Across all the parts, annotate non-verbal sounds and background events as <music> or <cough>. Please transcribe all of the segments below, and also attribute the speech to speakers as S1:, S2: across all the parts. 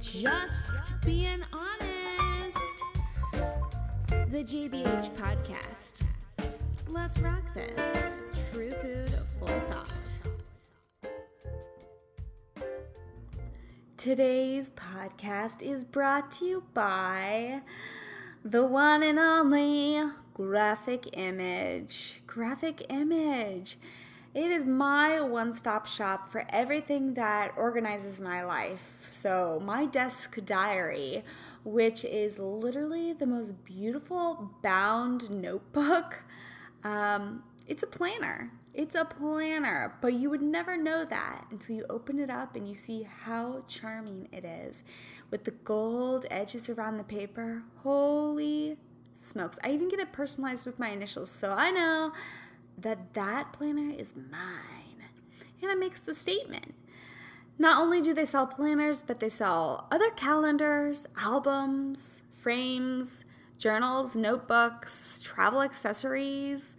S1: Just being honest. The JBH podcast. Let's rock this. True food, full thought. Today's podcast is brought to you by the one and only Graphic Image. Graphic Image. It is my one stop shop for everything that organizes my life. So, my desk diary, which is literally the most beautiful bound notebook. Um, it's a planner. It's a planner, but you would never know that until you open it up and you see how charming it is with the gold edges around the paper. Holy smokes. I even get it personalized with my initials, so I know that that planner is mine. And it makes the statement. Not only do they sell planners, but they sell other calendars, albums, frames, journals, notebooks, travel accessories.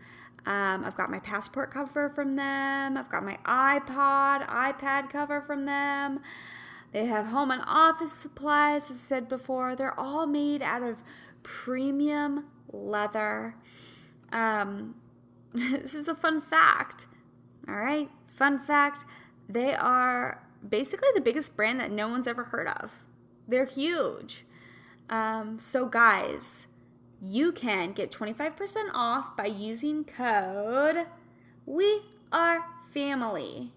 S1: Um, I've got my passport cover from them. I've got my iPod, iPad cover from them. They have home and office supplies, as I said before. They're all made out of premium leather. Um, <laughs> this is a fun fact. All right, fun fact. They are basically the biggest brand that no one's ever heard of. They're huge. Um, so, guys, you can get 25% off by using code We Are Family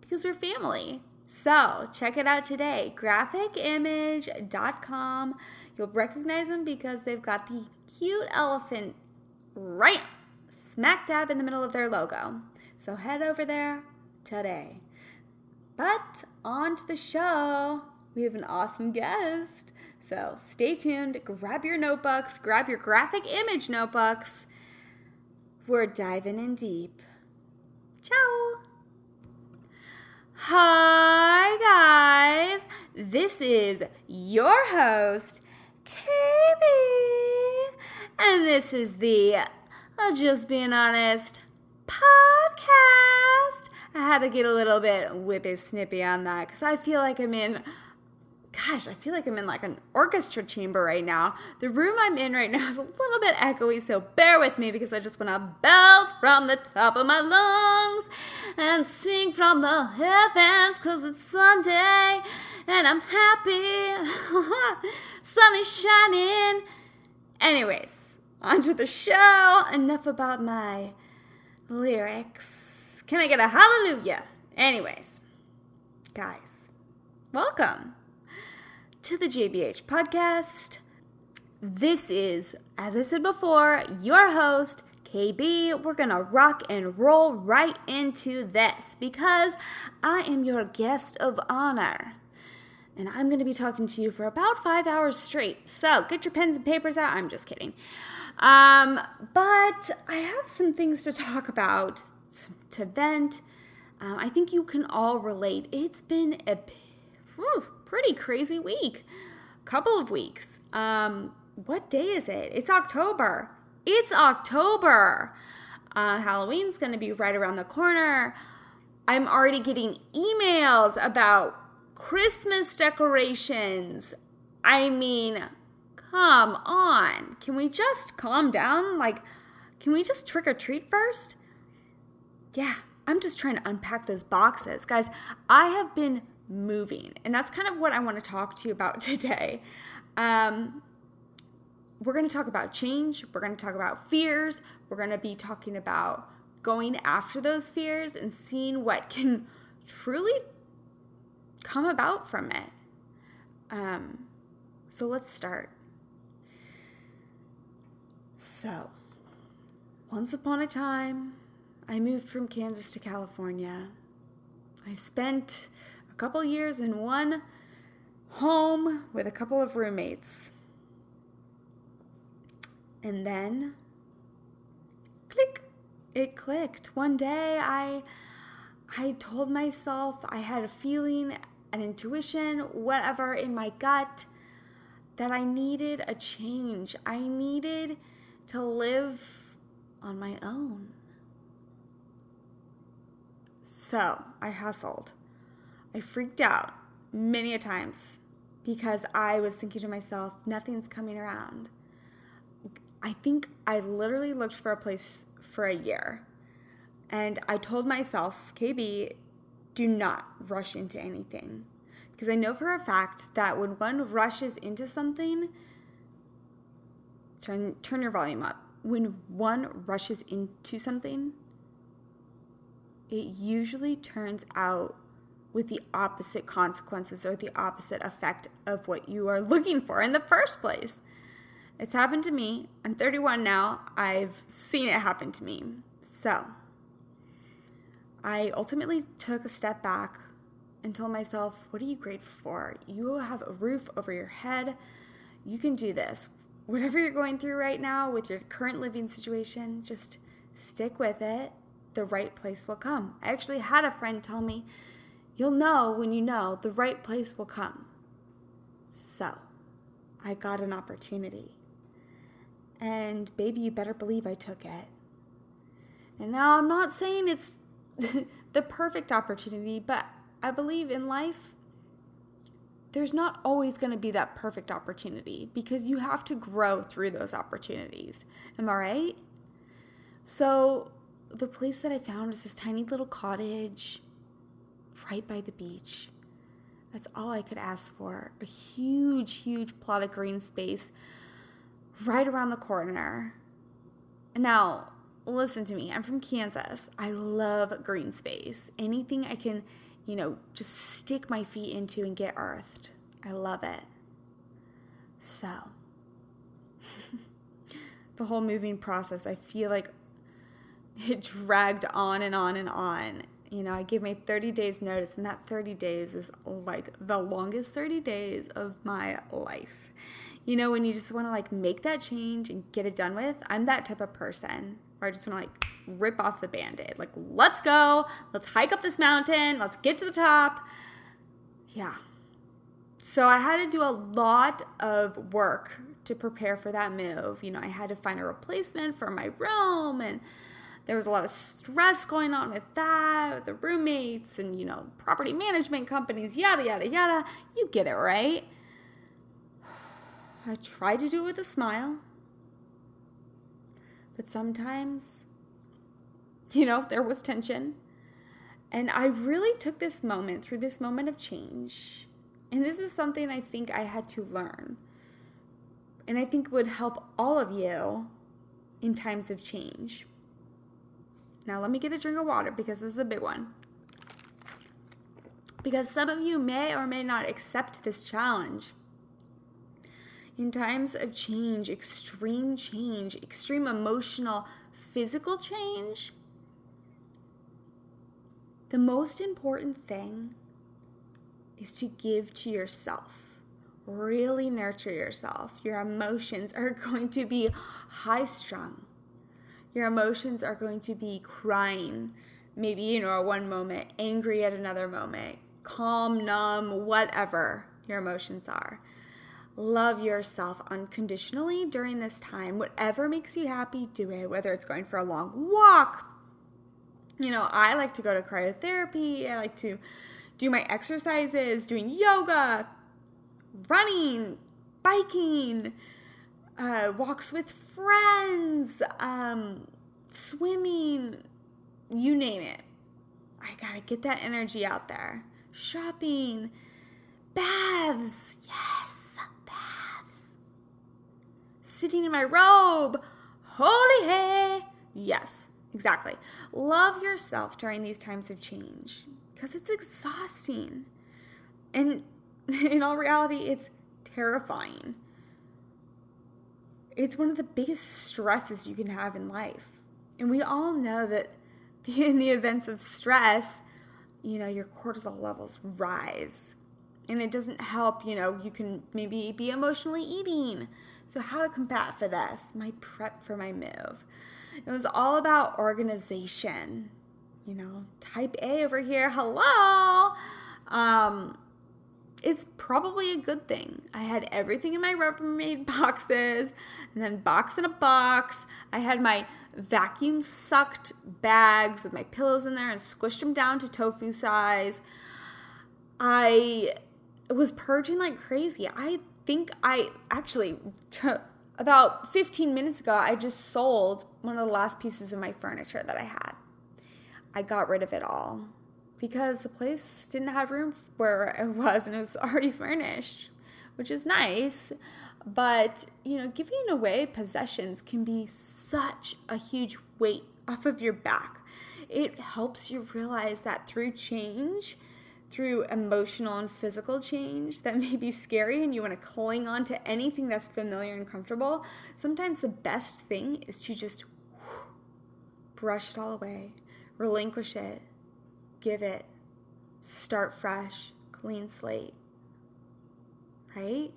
S1: because we're family. So, check it out today graphicimage.com. You'll recognize them because they've got the cute elephant right smack dab in the middle of their logo. So, head over there today. But on to the show. We have an awesome guest. So stay tuned, grab your notebooks, grab your graphic image notebooks. We're diving in deep. Ciao. Hi, guys. This is your host, KB. And this is the uh, Just Being Honest podcast. I had to get a little bit whippy snippy on that because I feel like I'm in, gosh, I feel like I'm in like an orchestra chamber right now. The room I'm in right now is a little bit echoey, so bear with me because I just want to belt from the top of my lungs and sing from the heavens because it's Sunday and I'm happy. <laughs> Sun is shining. Anyways, on to the show. Enough about my lyrics. Can I get a hallelujah? Anyways, guys, welcome to the JBH podcast. This is, as I said before, your host, KB. We're gonna rock and roll right into this because I am your guest of honor. And I'm gonna be talking to you for about five hours straight. So get your pens and papers out. I'm just kidding. Um, but I have some things to talk about to vent. Um, I think you can all relate. It's been a whew, pretty crazy week, couple of weeks. Um, what day is it? It's October. It's October. Uh, Halloween's going to be right around the corner. I'm already getting emails about Christmas decorations. I mean, come on. Can we just calm down? Like, can we just trick or treat first? yeah, I'm just trying to unpack those boxes. Guys, I have been moving, and that's kind of what I want to talk to you about <laughs> today. Um, we're going to talk about change, we're going to talk about fears, we're going to be talking about going after those fears and seeing what can truly come about from it. Um, so let's start. So, once upon a time, I moved from Kansas to California. I spent a couple years in one home with a couple of roommates. And then, click, it clicked. One day I I told myself I had a feeling, an intuition, whatever in my gut that I needed a change. I needed to live on my own. So I hustled. I freaked out many a times. because I was thinking to myself, nothing's coming around. I think I literally looked for a place for a year. And I told myself, KB, do not rush into anything. Because I know for a fact that when one rushes into something, turn, turn your volume up. When one rushes into something, it usually turns out with the opposite consequences or the opposite effect of what you are looking for in the first place. It's happened to me. I'm 31 now. I've seen it happen to me. So, I ultimately took a step back and told myself, What are you grateful for? You have a roof over your head. You can do this. Whatever you're going through right now with your current living situation, just stick with it. The right place will come. I actually had a friend tell me, You'll know when you know the right place will come. So, I got an opportunity. And baby, you better believe I took it. And now I'm not saying it's <laughs> the perfect opportunity, but I believe in life, there's not always going to be that perfect opportunity because you have to grow through those opportunities. Am I right? So, the place that I found is this tiny little cottage right by the beach. That's all I could ask for. A huge, huge plot of green space right around the corner. Now, listen to me. I'm from Kansas. I love green space. Anything I can, you know, just stick my feet into and get earthed. I love it. So, <laughs> the whole moving process, I feel like <laughs> it dragged on and on and on. You know, I gave my 30 days notice, and that 30 days is like the longest 30 days of my life. You know, when you just want to like make that change and get it done with, I'm that type of person where I just want to like rip off the band aid. Like, let's go, let's hike up this mountain, let's get to the top. Yeah. So I had to do a lot of work to prepare for that move. You know, I had to find a replacement for my room and there was a lot of stress going on with that, with the roommates and, you know, property management companies, yada, yada, yada. You get it, right? <sighs> I tried to do it with a smile. But sometimes, <laughs> you know, there was tension. And I really took this moment through this moment of change. And this is something I think I had to learn. And I think would help all of you in times of change. Now, let me get a drink of water because this is a big one. Because some of you may or may not accept this challenge. In times of change, extreme change, extreme emotional, physical change, the most important thing is to give to yourself. Really nurture yourself. Your emotions are <laughs> going to be high strung. Your emotions are going to be crying, maybe, you know, one moment, angry at another moment, calm, numb, whatever your emotions are. Love yourself unconditionally during this time. Whatever makes you happy, do it. Whether it's going for a long walk, you know, I like to go to cryotherapy, I like to do my exercises, doing yoga, running, biking, uh, walks with friends, um, swimming, you name it. I gotta get that energy out there. Shopping, baths, yes baths. sitting in my robe. Holy hey! Yes, exactly. Love yourself during these times of change because it's exhausting. And <laughs> in all reality, it's terrifying. It's one of the biggest stresses you can have in life. And we all know that <laughs> in the events of stress, you know, your cortisol levels rise. And it doesn't help, you know, you can maybe be emotionally eating so, how to combat for this? My prep for my move. It was all about organization. You know, type A over here, hello. Um, it's probably a good thing. I had everything in my Rubbermaid <laughs> boxes, and then box in a box. I had my vacuum sucked bags with my pillows in there and squished them down to tofu size. I was purging like crazy. I think I actually, <laughs> about 15 minutes ago, I just sold one of the last pieces of my furniture that I had. I got rid of it all because the place didn't have room where it was and it was already furnished, which is nice. But, you know, giving away possessions can be such a huge weight off of your back. It helps you realize that through change, through emotional and physical change that may be scary and you want to cling on to anything that's familiar and comfortable, sometimes the best thing is to just <sighs> brush it all away, relinquish it, give it, start fresh, clean slate. Right?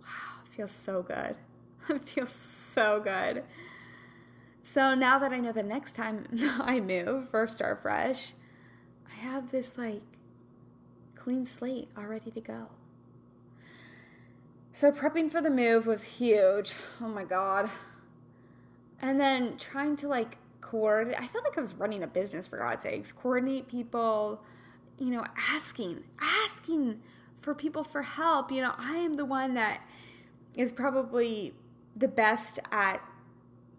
S1: Wow, it feels so good. <laughs> It feels so good. So now that I know the next time <laughs> I move for Start Fresh, I have this like clean slate all ready to go. So prepping for the move was huge. Oh my god. And then trying to like coordinate, I felt like I was running a business for God's sakes, coordinate people, you know, asking, asking for people for help. You know, I am the one that is probably the best at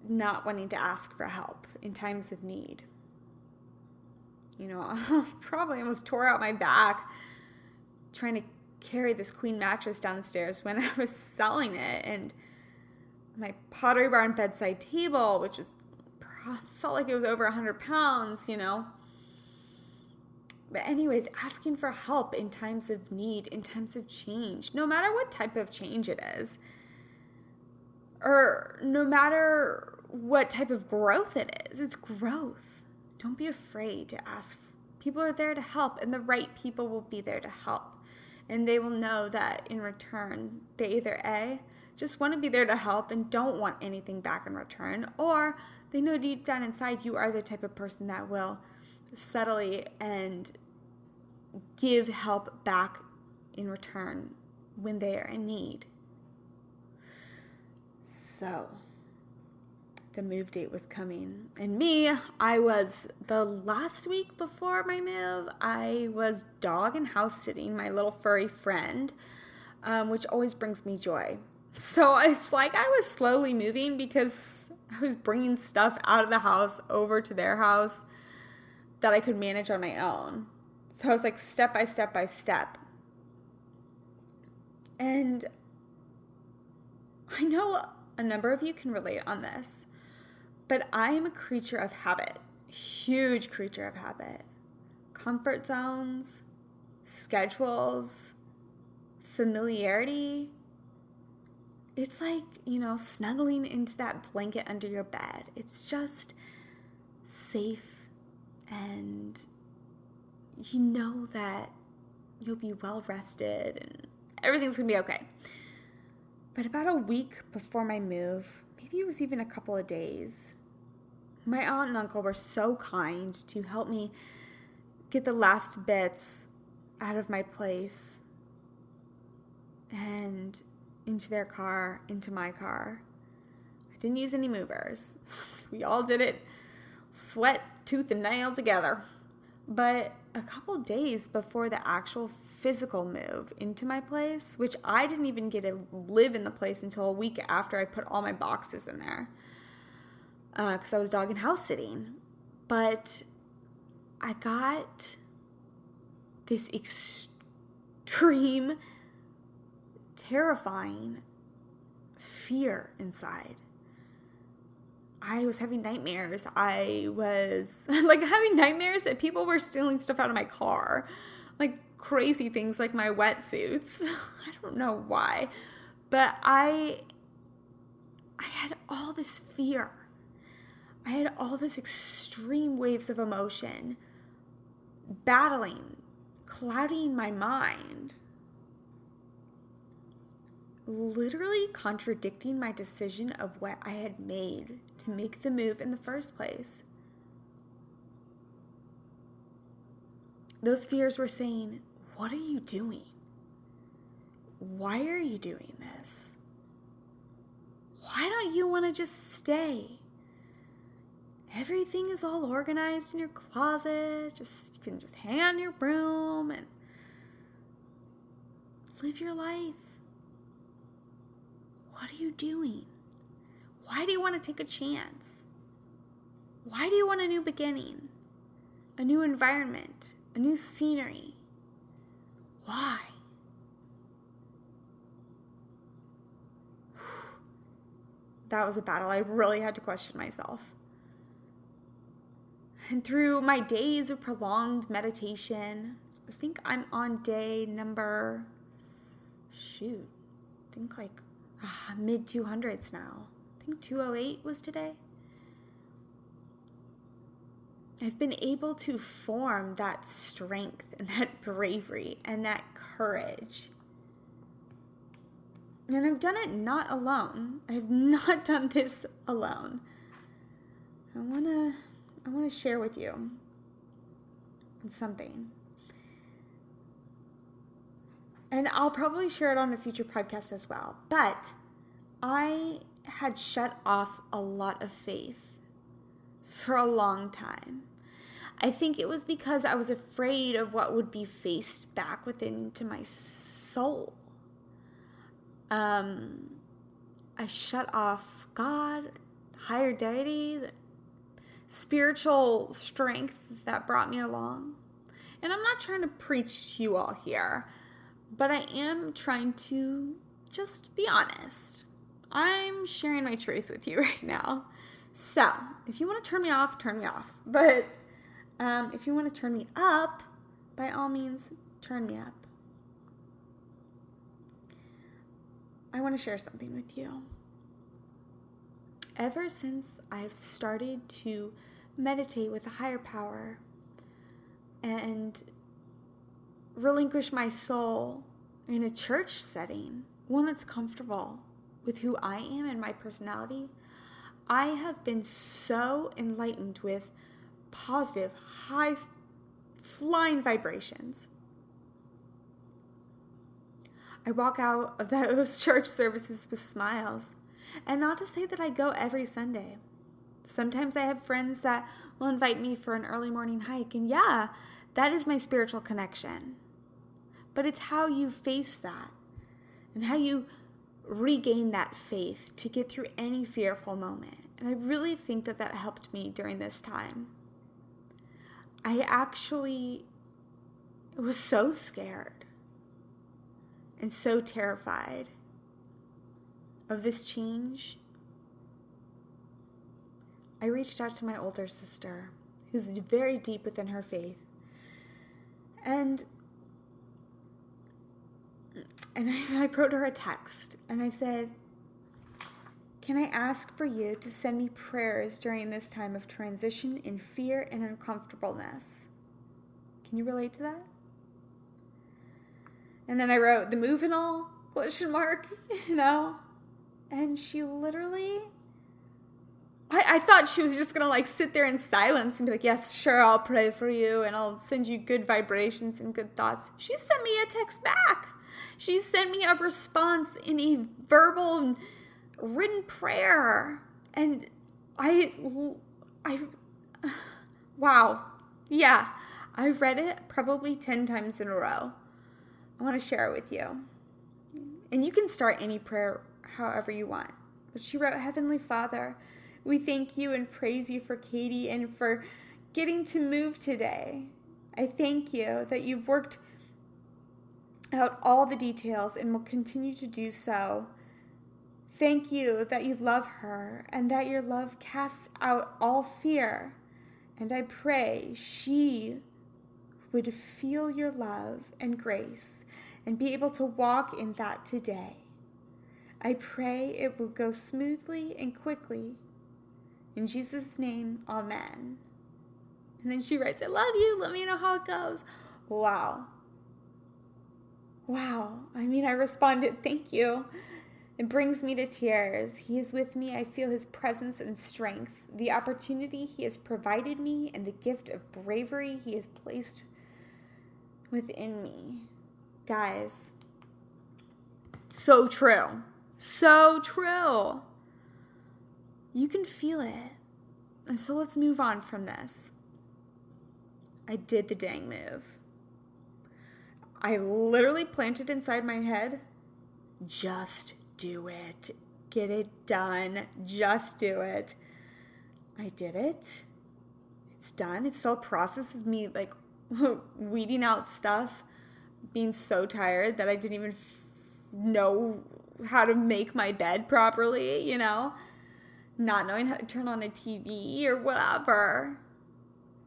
S1: not wanting to ask for help in times of need. You know, <laughs> probably almost tore out my back trying to carry this queen mattress downstairs when <laughs> I was selling it and my pottery barn bedside table, which was felt like it was over 100 pounds, you know. But, anyways, asking for help in times of need, in times of change, no matter what type of change it is, or no matter what type of growth it is, it's growth. Don't be afraid to ask. People are there to help, and the right people will be there to help. And they will know that in return, they either A, just want to be there to help and don't want anything back in return, or they know deep down inside you are the type of person that will subtly and give help back in return when they are in need. So, the move date was coming. And me, I was the last week before my move, I was dog and house sitting my little furry friend, um, which always brings me joy. So <laughs> it's like I was slowly moving because I was bringing stuff out of the house over to their house that I could manage on my own. So I was like step by step by step. And I know a number of you can relate on this but I am a creature of habit, huge creature of habit. Comfort zones, schedules, familiarity. It's like, you know, snuggling into that blanket under your bed. It's just safe and you know that you'll be well rested and everything's gonna be okay. But about a week before my move, maybe it was even a couple of days, my aunt and uncle were so kind to help me get the last bits out of my place and into their car, into my car. I didn't use any movers. <laughs> We all did it sweat, tooth, and nail together. But a couple days before the actual physical move into my place, which I didn't even get to live in the place until a week after I put all my boxes in there because uh, I was dog and house sitting. But I got this extreme, terrifying fear inside. I was having nightmares. I was <laughs> like having nightmares that people were stealing stuff out of my car. Like crazy things like my wetsuits. <laughs> I don't know why. But I I had all this fear I had all this extreme waves of emotion battling, clouding my mind, literally contradicting my decision of what I had made to make the move in the first place. Those fears were saying, What are you doing? Why are you doing this? Why don't you want to just stay? everything is all organized in your closet. Just you can just hang on your broom and live your life. What are you doing? Why do you want to take a chance? Why do you want a new beginning? A new environment? A new scenery? Why? That was a battle. I really had to question myself. And through my days of prolonged meditation, I think I'm on day number, shoot, I think like uh, mid 200s now. I think 208 was today. I've been able to form that strength and that bravery and that courage. And I've done it not alone. I've <laughs> not done this alone. I want to I want to share with you something. And I'll probably share it on a future podcast as well. But I had shut off a lot of faith for a long time. I think it was because I was afraid of what would be faced back within to my soul. Um, I shut off God, higher deity, spiritual strength that brought me along. And I'm not trying to preach to you all here, but I am trying to just be honest. I'm sharing my truth with you <laughs> right now. So, if you want to turn me off, turn me off. But um, if you want to turn me up, by all means, turn me up. I want to share something with you. Ever since I've started to meditate with a higher power and relinquish my soul in a church setting, one that's comfortable with who I am and my personality, I have been so enlightened with positive, high flying vibrations. I walk out of <laughs> those church services with smiles. And not to say that I go every Sunday. Sometimes I have friends that will invite me for an early morning hike, and yeah, that is my spiritual connection. But it's how you face that and how you regain that faith to get through any fearful moment. And I really think that that helped me during this time. I actually was so scared and so terrified of this change. I reached out to my older sister, who's very deep within her faith. And and I, I wrote her a text and I said, Can I ask for you to send me prayers during this time of transition in fear and uncomfortableness? Can you relate to that? And then I wrote the move and all question mark, <laughs> you know? And she literally I, I thought she was just gonna like sit there in silence and be like, Yes, sure, I'll pray for you and I'll send you good vibrations and good thoughts. She sent me a text back. She sent me a response in a verbal written prayer. And I, I, wow. Yeah, I've read it probably 10 times in a row. I want to share it with you. And you can start any prayer however you want. But she wrote, Heavenly Father, we thank you and praise you for Katie and for getting to move today. I thank you that you've worked out all the details and will continue to do so. Thank you that you love her and that your love casts out all fear. And I pray she would feel your love and grace and be able to walk in that today. I pray it will go smoothly and quickly. In Jesus' name, amen. And then she writes, I love you. Let me know how it goes. Wow. Wow. I mean, I responded, Thank you. It brings me to tears. He is with me. I feel his presence and strength, the opportunity he has provided me, and the gift of bravery he has placed within me. Guys, so true. So true. You can feel it. And so let's move on from this. I did the dang move. I literally planted inside my head just do it. Get it done. Just do it. I did it. It's done. It's still a process of me like <laughs> weeding out stuff, being so tired that I didn't even f- know how to make my bed properly, you know? Not knowing how to turn on a TV or whatever.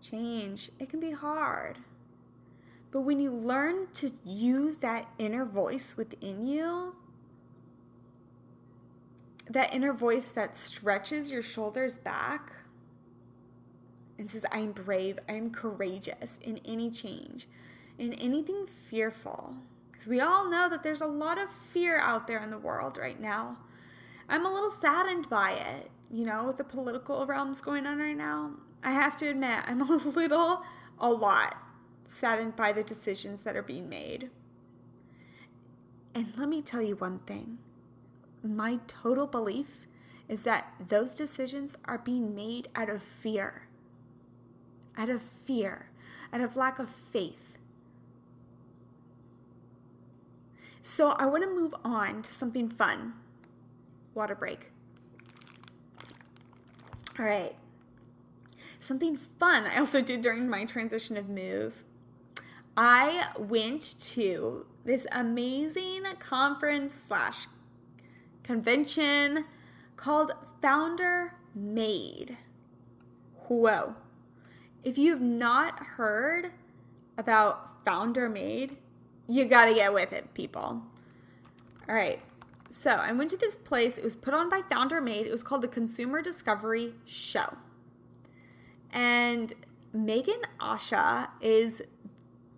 S1: Change. It can be hard. But when you learn to use that inner voice within you, that inner voice that stretches your shoulders back and says, I'm brave, I'm courageous in any change, in anything fearful. Because we all know that there's a lot of fear out there in the world right now. I'm a little saddened by it, you know, with the political realms going on right now. I have to admit, I'm a <laughs> little, a lot saddened by the decisions that are being made. And let me tell you one thing my total belief is that those decisions are being made out of fear. Out of fear, out of lack of faith. So I want to move on to something fun. Water break. All right. Something fun I also did during my transition of move. I went to this amazing conference slash convention called Founder Made. Whoa. If you have not heard about Founder Made, you gotta get with it, people. All right. So I went to this place. It was put on by Founder Made. It was called the Consumer Discovery Show. And Meghan Asha is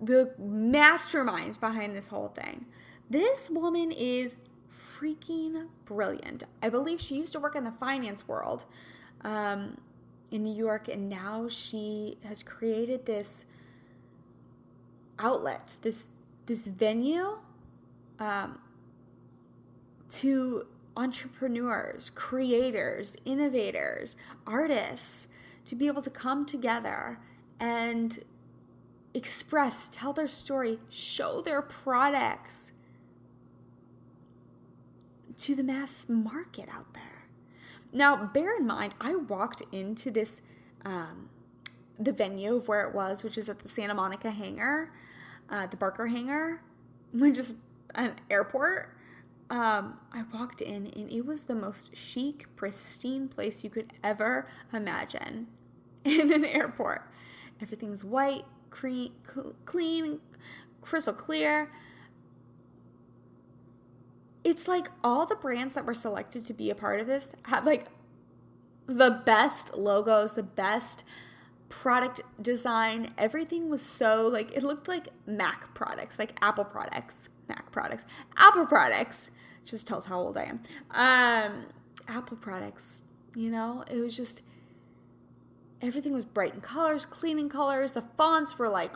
S1: the mastermind behind this whole thing. This woman is freaking brilliant. I believe she used to work in the finance world um, in New York, and now she has created this outlet, this this venue um, to entrepreneurs, creators, innovators, artists to be able to come together and express, tell their story, show their products to the mass market out there. Now, bear in mind, I walked into this, um, the venue of where it was, which is at the Santa Monica hangar, uh, the Barker hangar, <laughs> which is an airport. Um, I walked in and it was the most chic, pristine place you could ever imagine <laughs> in an airport. Everything's white, clean, clean crystal clear it's like all the brands that were selected to be a part of this have like the best logos, the best product design. Everything was so like it looked like Mac products, like Apple products, Mac products, Apple products. Just tells how old I am. Um, Apple products, you know, it was just everything was bright in colors, clean in colors. The fonts were like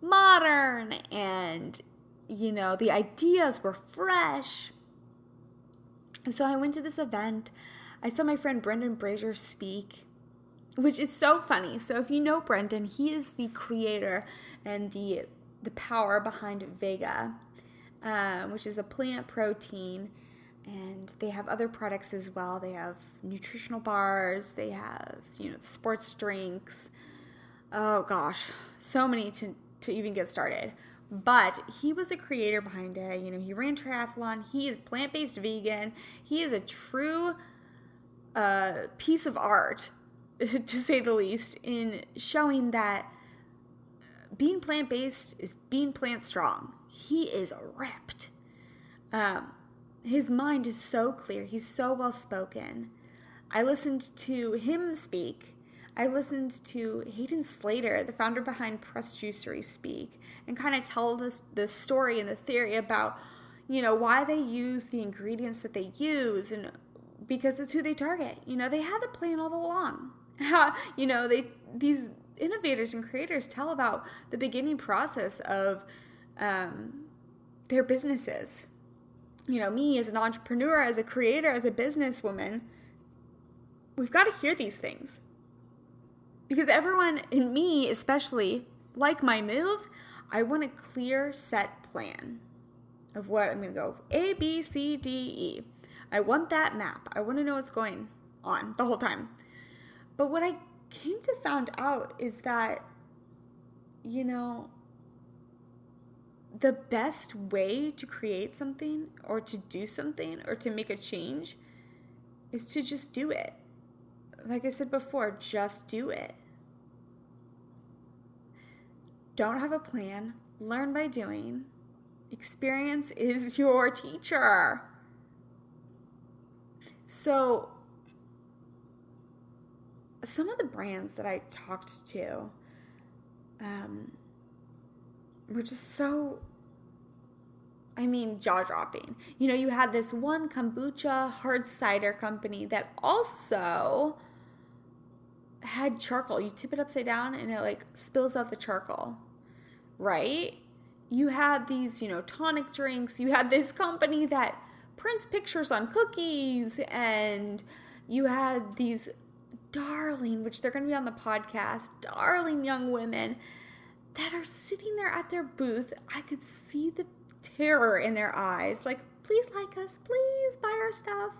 S1: modern and you know, the ideas were fresh. And so I went to this event. I saw my friend Brendan Brazier speak, which is so funny. So if you know Brendan, he is the creator and the the power behind Vega, um, which is a plant protein, and they have other products as well. They have nutritional bars. They have you know the sports drinks. Oh gosh, so many to to even get started but he was a creator behind it. You know, he ran triathlon. He is plant based vegan. He is a true uh, piece of art, <laughs> to say the least, in showing that being plant based is being plant strong. He is ripped. Um, his mind is so clear. He's so well spoken. I listened to him speak I listened to Hayden Slater, the founder behind Pressed Juicery, speak and kind of tell this the story and the theory about, you know, why they use the ingredients that they use and because it's who they target. You know, they had the plan all along. <laughs> you know, they these innovators and creators tell about the beginning process of um, their businesses. You know, me as an entrepreneur, as a creator, as a businesswoman, we've got to hear these things because everyone, in me especially, like my move, I want a clear set plan of what I'm going to go A, B, C, D, E. I want that map. I want to know what's going on the whole time. But what I came to found out is that, you know, the best way to create something or to do something or to make a change is to just do it. Like I said before, just do it. Don't have a plan, learn by doing. Experience is <laughs> your teacher. So, some of the brands that I talked to um, were just so, I mean, jaw dropping. You know, you had this one kombucha hard cider company that also had charcoal. You tip it upside down and it like spills out the charcoal, right? You had these, you know, tonic drinks. You had this company that prints pictures on cookies and you had these darling, which they're going to be on the podcast, darling young women that are sitting there at their booth. I could see the terror in their eyes. Like, please like us, please buy our stuff.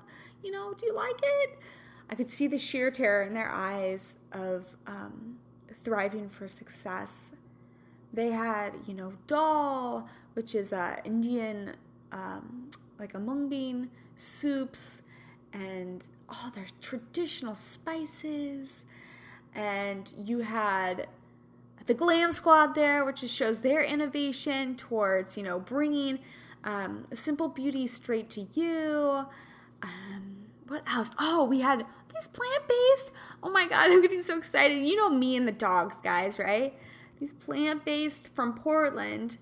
S1: You know, do you like it? I could see the sheer terror in their eyes of um, thriving for success. They had, you know, dal, which is a Indian, um, like a mung bean soups, and all their traditional spices. And you had the Glam Squad there, which just shows their innovation towards, you know, bringing um, simple beauty straight to you. Um, what else? Oh, we had these plant based. Oh my God, <laughs> I'm getting so excited. You know me and the dogs, guys, right? These plant based from Portland,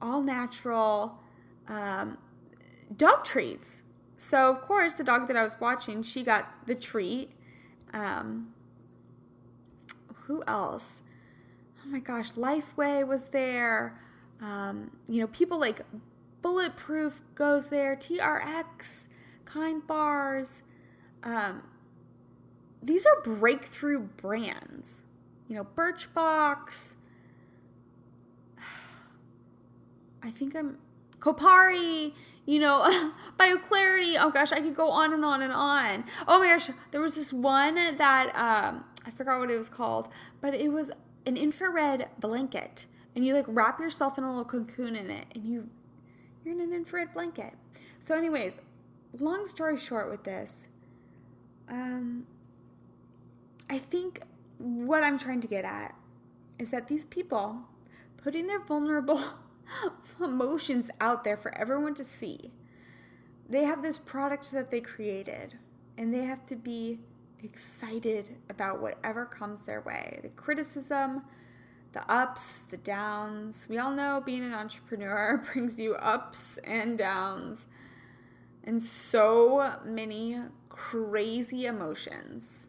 S1: all natural um, dog treats. So, of course, the dog that I was watching, she got the treat. Um, who else? Oh my gosh, Lifeway was there. Um, you know, people like Bulletproof goes there, TRX, Kind Bars. Um, these are breakthrough brands. You know, Birchbox. <sighs> I think I'm Kopari, you know, <laughs> BioClarity. Oh gosh, I could go on and on and on. Oh my gosh, there was this one that um, I forgot what it was called, but it was an infrared blanket, and you like wrap yourself in a little cocoon in it, and you you're in an infrared blanket. So, anyways, long story short, with this, um, I think what I'm trying to get at is that these people putting their vulnerable <laughs> emotions out there for everyone to see. They have this product that they created, and they have to be excited about whatever comes their way the criticism, the ups, the downs. We all know being an entrepreneur <laughs> brings you ups and downs and so many crazy emotions.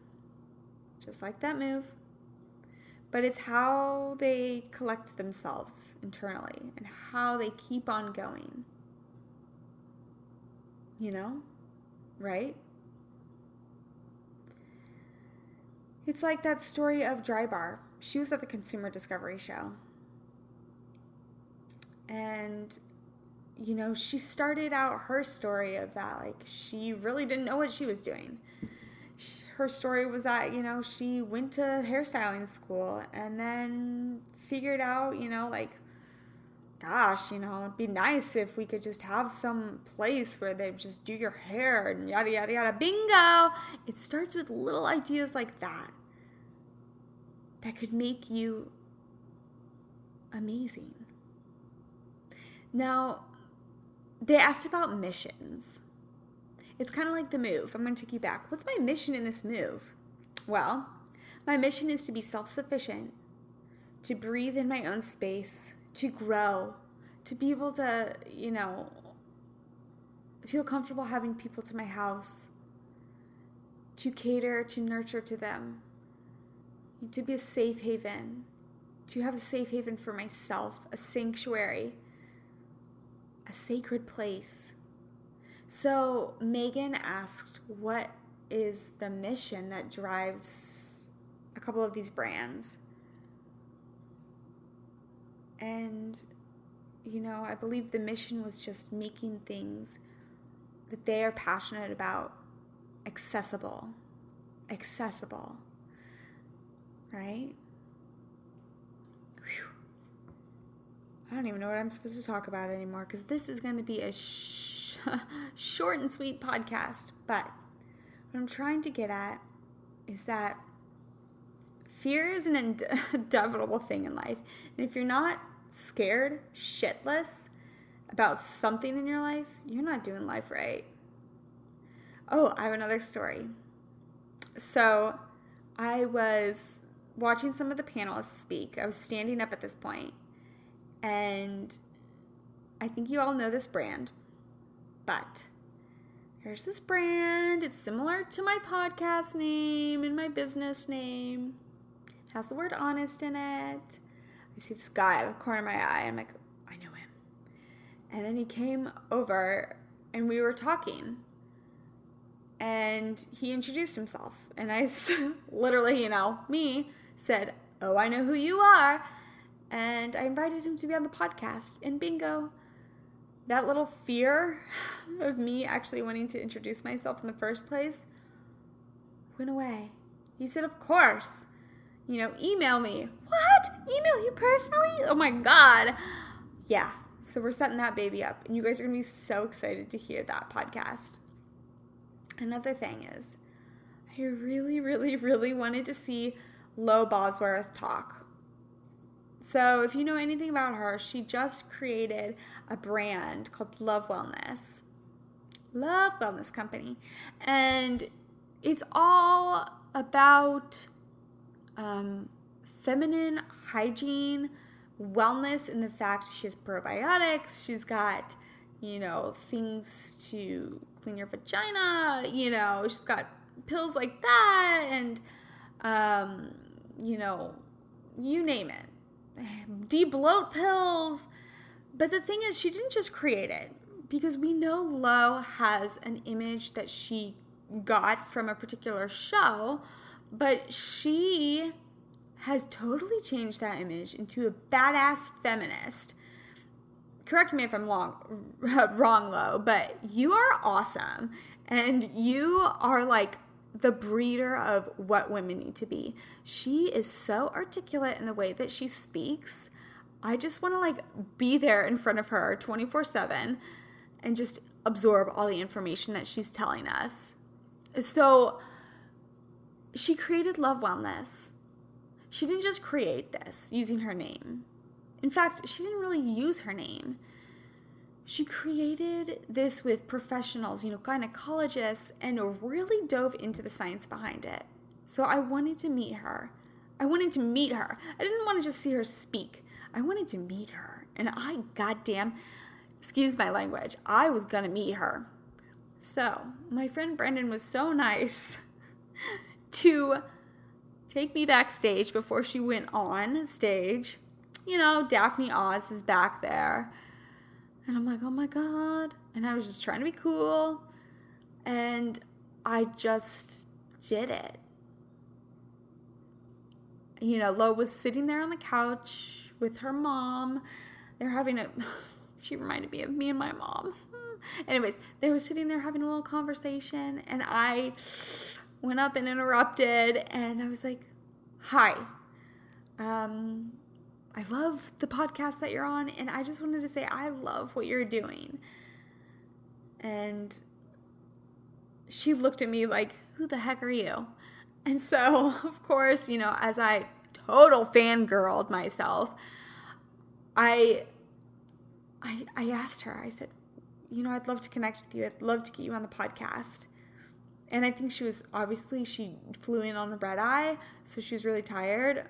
S1: Just like that move. But it's how they collect themselves internally and how they keep on going. You know? Right? It's like that story of Drybar. She was at the Consumer Discovery Show. And, you know, she started out her story of that. Like, she really didn't know what she was doing. Her story was that, you know, she went to hairstyling school and then figured out, you know, like, gosh, you know, it'd be nice if we could just have some place where they just do your hair and yada, yada, yada. Bingo! It starts with little ideas like that that could make you amazing. Now, they asked about missions. It's kind of like the move. I'm going to take you back. What's my mission in this move? Well, my mission is to be self sufficient, to breathe in my own space, to grow, to be able to, you know, feel comfortable having people to my house, to cater, to nurture to them, to be a safe haven, to have a safe haven for myself, a sanctuary, a sacred place. So Megan asked, What is the mission that drives a couple of these brands? And, you know, I believe the mission was just making things that they are passionate about accessible. Accessible. Right? Whew. I don't even know what I'm supposed to talk about anymore because this is going to be a sh- <laughs> short and sweet podcast. But what I'm trying to get at is that fear is an inevitable thing in life. And if you're not scared shitless about something in your life, you're not doing life right. Oh, I have another story. So I was watching some of the panelists speak. I was standing up at this point, and I think you all know this brand, but there's this brand. It's similar to my podcast name and my business name. It has the word honest in it. I see this guy of the corner of my eye. I'm like, I know him. And then he came over and we were talking. And he introduced himself. And I <laughs> literally, you know, me said, Oh, I know who you are. And I invited him to be on the podcast. And bingo, that little fear of me actually wanting to introduce myself in the first place went away. He said, Of course. You know, email me. What? Email you personally? Oh my God. Yeah. So we're setting that baby up. And you guys are going to be so excited to hear that podcast. Another thing is, I really, really, really wanted to see Lo Bosworth talk. So, if you know anything about her, she just created a brand called Love Wellness. Love Wellness Company. And it's all about um, feminine hygiene, wellness, and the fact she has probiotics. She's got, you know, things to clean your vagina. You know, she's got pills like that, and, um, you know, you name it <sighs> de-bloat pills. But the thing is, she didn't just create it because we know Lo has an image that she got from a particular show, but she has totally changed that image into a badass feminist. Correct me if I'm wrong, <laughs> wrong, Lo, but you are awesome, and you are like the breeder of what women need to be. She is so articulate in the way that she speaks. I just want to like be there in front of her 24 7 and just absorb all the information that she's telling us. So she created Love Wellness. She didn't just create this using her name. In fact, she didn't really use her name she created this with professionals, you know, gynecologists, and really dove into the science behind it. So I wanted to meet her. I wanted to meet her. I didn't want to just see her speak. I wanted to meet her. And I, goddamn, excuse my language, I was gonna meet her. So my friend Brendan was so nice <laughs> to take me backstage before she went on stage. You know, Daphne Oz is back there and I'm like, oh my God. And I was just trying to be cool. And I just did it. You know, Lo was sitting there on the couch with her mom. They're having a, <laughs> she reminded me of me and my mom. <laughs> Anyways, they were sitting there having a little conversation, and I went up and interrupted, and I was like, hi. Um, I love the podcast that you're on, and I just wanted to say I love what you're doing. And she looked at me like, Who the heck are you? And so, <laughs> of course, you know, as I total fangirled myself, I I I asked her, I said, you know, I'd love to connect with you. I'd love to get you on the podcast. And I think she was obviously she flew in on a red eye, so she was really tired.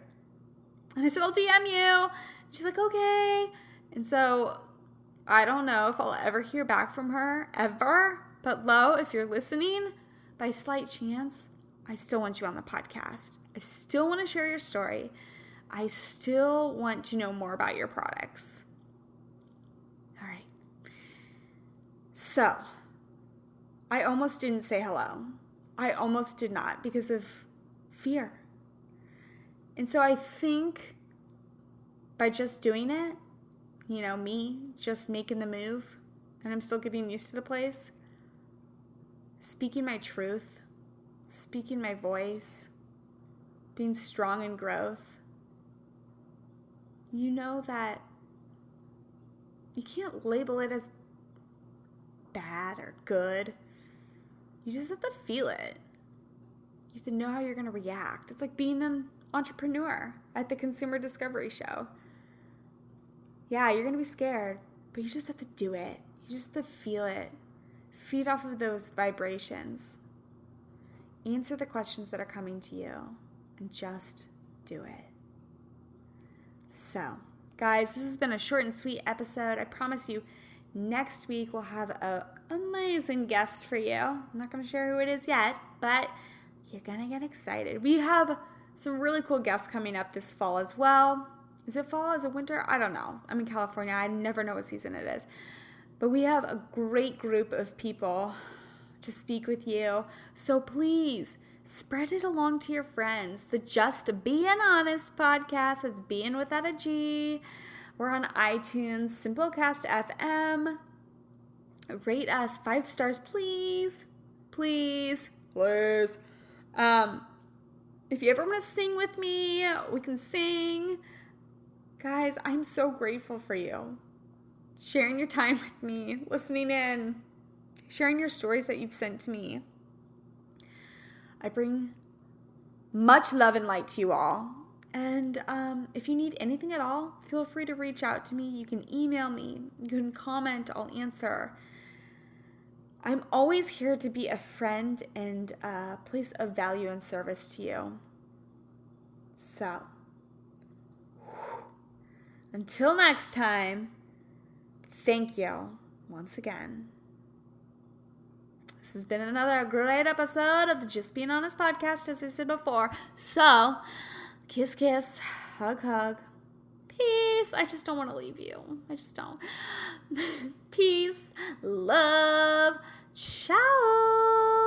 S1: And I said, I'll DM you. she's like, okay. And so I don't know if I'll ever hear back from her ever. But Lo, if you're listening, by slight chance, I still want you on the podcast. I still want to share your story. I still want to know more about your products. All right. So, I almost didn't say hello. I almost did not because of fear. And so I think by just doing it, you know, me just making the move, and I'm still getting used to the place, speaking my truth, speaking my voice, being strong in growth, you know that you can't label it as bad or good. You just have to feel it. You have to know how you're going to react. It's like being an entrepreneur at the Consumer Discovery Show. Yeah, you're going to be scared, but you just have to do it. You just have to feel it. Feed off of those vibrations. Answer the questions that are coming to you and just do it. So, guys, this has been a short and sweet episode. I promise you, next week we'll have an amazing guest for you. I'm not going to share who it is yet, but you're going to get excited. We have some really cool guests coming up this fall as well. Is it fall? Is it winter? I don't know. I'm in California. I never know what season it is. But we have a great group of people to speak with you. So please spread it along to your friends. The Just Being Honest podcast. It's being without a G. We're on iTunes, Simplecast FM. Rate us five stars, please. Please. Please. Um, if you ever want to sing with me, we can sing. Guys, I'm so grateful for you. Sharing your time with me, listening in, sharing your stories that you've sent to me. I bring much love and light to you all. And um, if you need anything at all, feel free to reach out to me. You can email me, you can comment, I'll answer. I'm always here to be a friend and a place of value and service to you. So, until next time, thank you once again. This has been another great episode of the Just Being Honest podcast, as I said before. So, kiss, kiss, hug, hug. Peace. I just don't want to leave you. I just don't. <laughs> Peace. Love. Ciao!